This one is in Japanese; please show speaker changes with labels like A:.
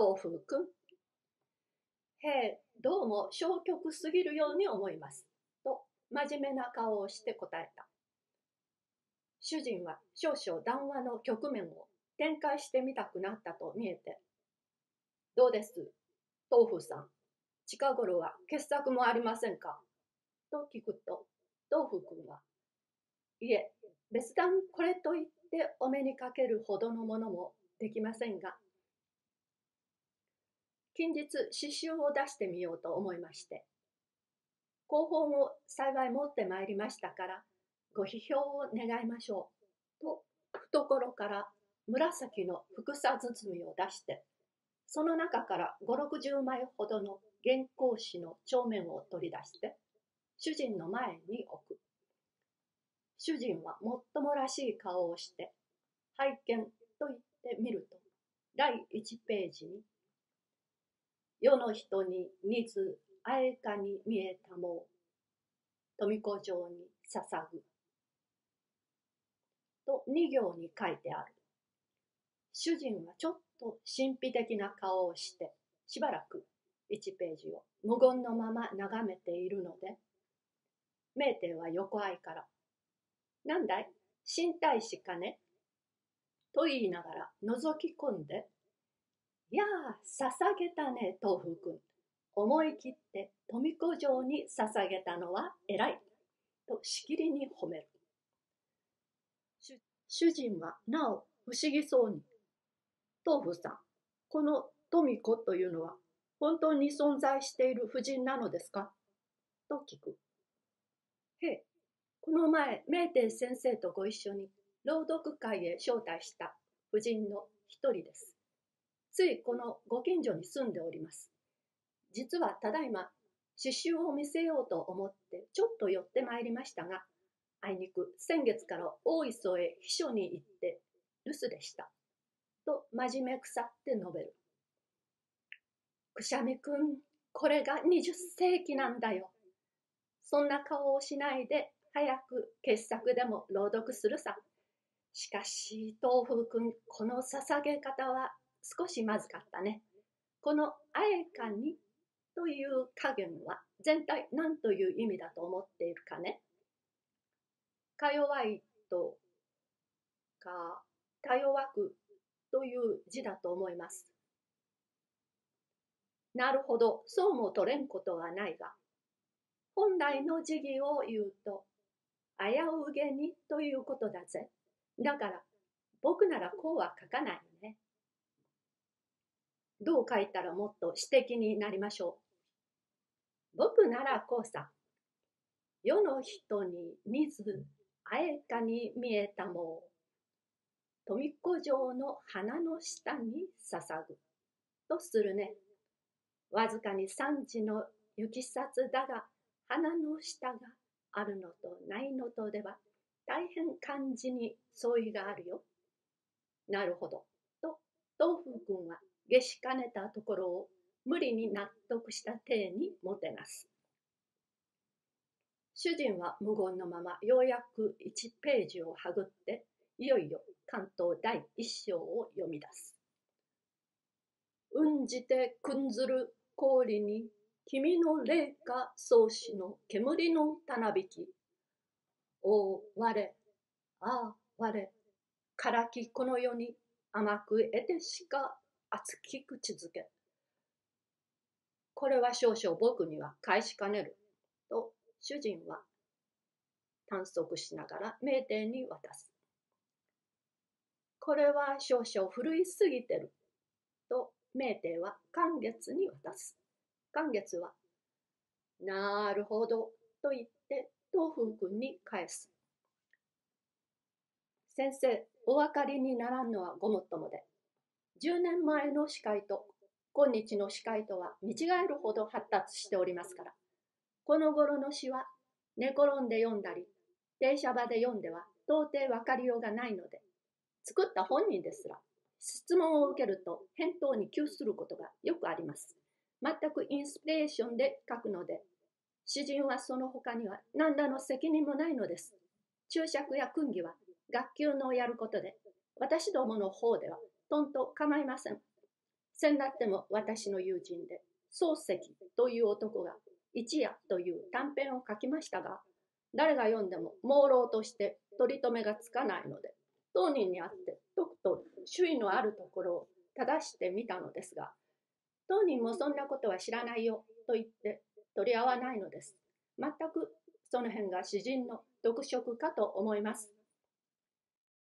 A: 東風くん？へえ、どうも消極すぎるように思います。と、真面目な顔をして答えた。主人は少々談話の局面を展開してみたくなったと見えて、どうです？豆腐さん。近頃は傑作もありませんか？と聞くと、豆腐君は、いえ、別段これといってお目にかけるほどのものもできませんが、近日詩集を出してみようと思いまして、広報を幸い持ってまいりましたから、ご批評を願いましょう。と、懐から紫のふさ包みを出して、その中から5、60枚ほどの原稿紙の帳面を取り出して、主人の前に置く。主人はもっともらしい顔をして、拝見と言ってみると、第1ページに、世の人に似ずあえかに見えたも富子城に捧ぐ。と2行に書いてある。主人はちょっと神秘的な顔をして、しばらく1ページを無言のまま眺めているので、名店は横合いから、なんだい？新大使かね？と言いながら覗き込んで、やあ、捧げたね、豆腐くん。思い切って富子城に捧げたのは偉い。としきりに褒める。主人はなお不思議そうに、豆腐さん、この富子というのは本当に存在している婦人なのですか？と聞く。へえ、この前、名店先生とご一緒に朗読会へ招待した婦人の一人です。ついこのご近所に住んでおります。実はただいま刺繍を見せようと思ってちょっと寄ってまいりましたが、あいにく先月から大磯へ秘書に行って留守でした。と真面目腐って述べる。くしゃみくん、これが20世紀なんだよ。そんな顔をしないで早く傑作でも朗読するさ。しかし、豆腐くん、この捧げ方は少しまずかったね。このあえかにという加減は全体何という意味だと思っているかね。か弱いとか、か弱くという字だと思います。なるほど、そうも取れんことはないが、本来の時義を言うと、危うげにということだぜ。だから、僕ならこうは書かないね。どう書いたらもっと詩的になりましょう？僕ならこうさ。世の人に似ず、あえかに見えたも富子城の花の下に捧ぐ。とするね。わずかに三時の行きさつだが、花の下があるのとないのとでは、大変感じに相違があるよ。なるほど。と、豆腐君は下しかねたところを無理に納得した体にもてなす。主人は無言のままようやく1ページをはぐっていよいよ関東第一章を読み出す。うんじてくんずる氷に君の霊下創始の煙のたなびき。お我、ああ我、からきこの世に甘く得てしか熱き口づけ。これは少々僕には返しかねる。と主人は探索しながら名店に渡す。これは少々古いすぎてる。と名店は寒月に渡す。寒月は、なるほど、と言って東風君に返す。先生、お分かりにならんのはごもっともで、10年前の司会と今日の司会とは見違えるほど発達しておりますから、この頃の詩は寝転んで読んだり、停車場で読んでは到底分かりようがないので、作った本人ですら、質問を受けると返答に窮することがよくあります。全くインスピレーションで書くので、詩人はその他には何らの責任もないのです。注釈や訓義は学級のやることで、私どもの方ではとんと構いません。先だっても私の友人で、漱石という男が一夜という短編を書きましたが、誰が読んでも朦朧として取り留めがつかないので、当人に会ってとくと周囲のあるところを正してみたのですが、当人もそんなことは知らないよと言って取り合わないのです。全くその辺が詩人の特色かと思います。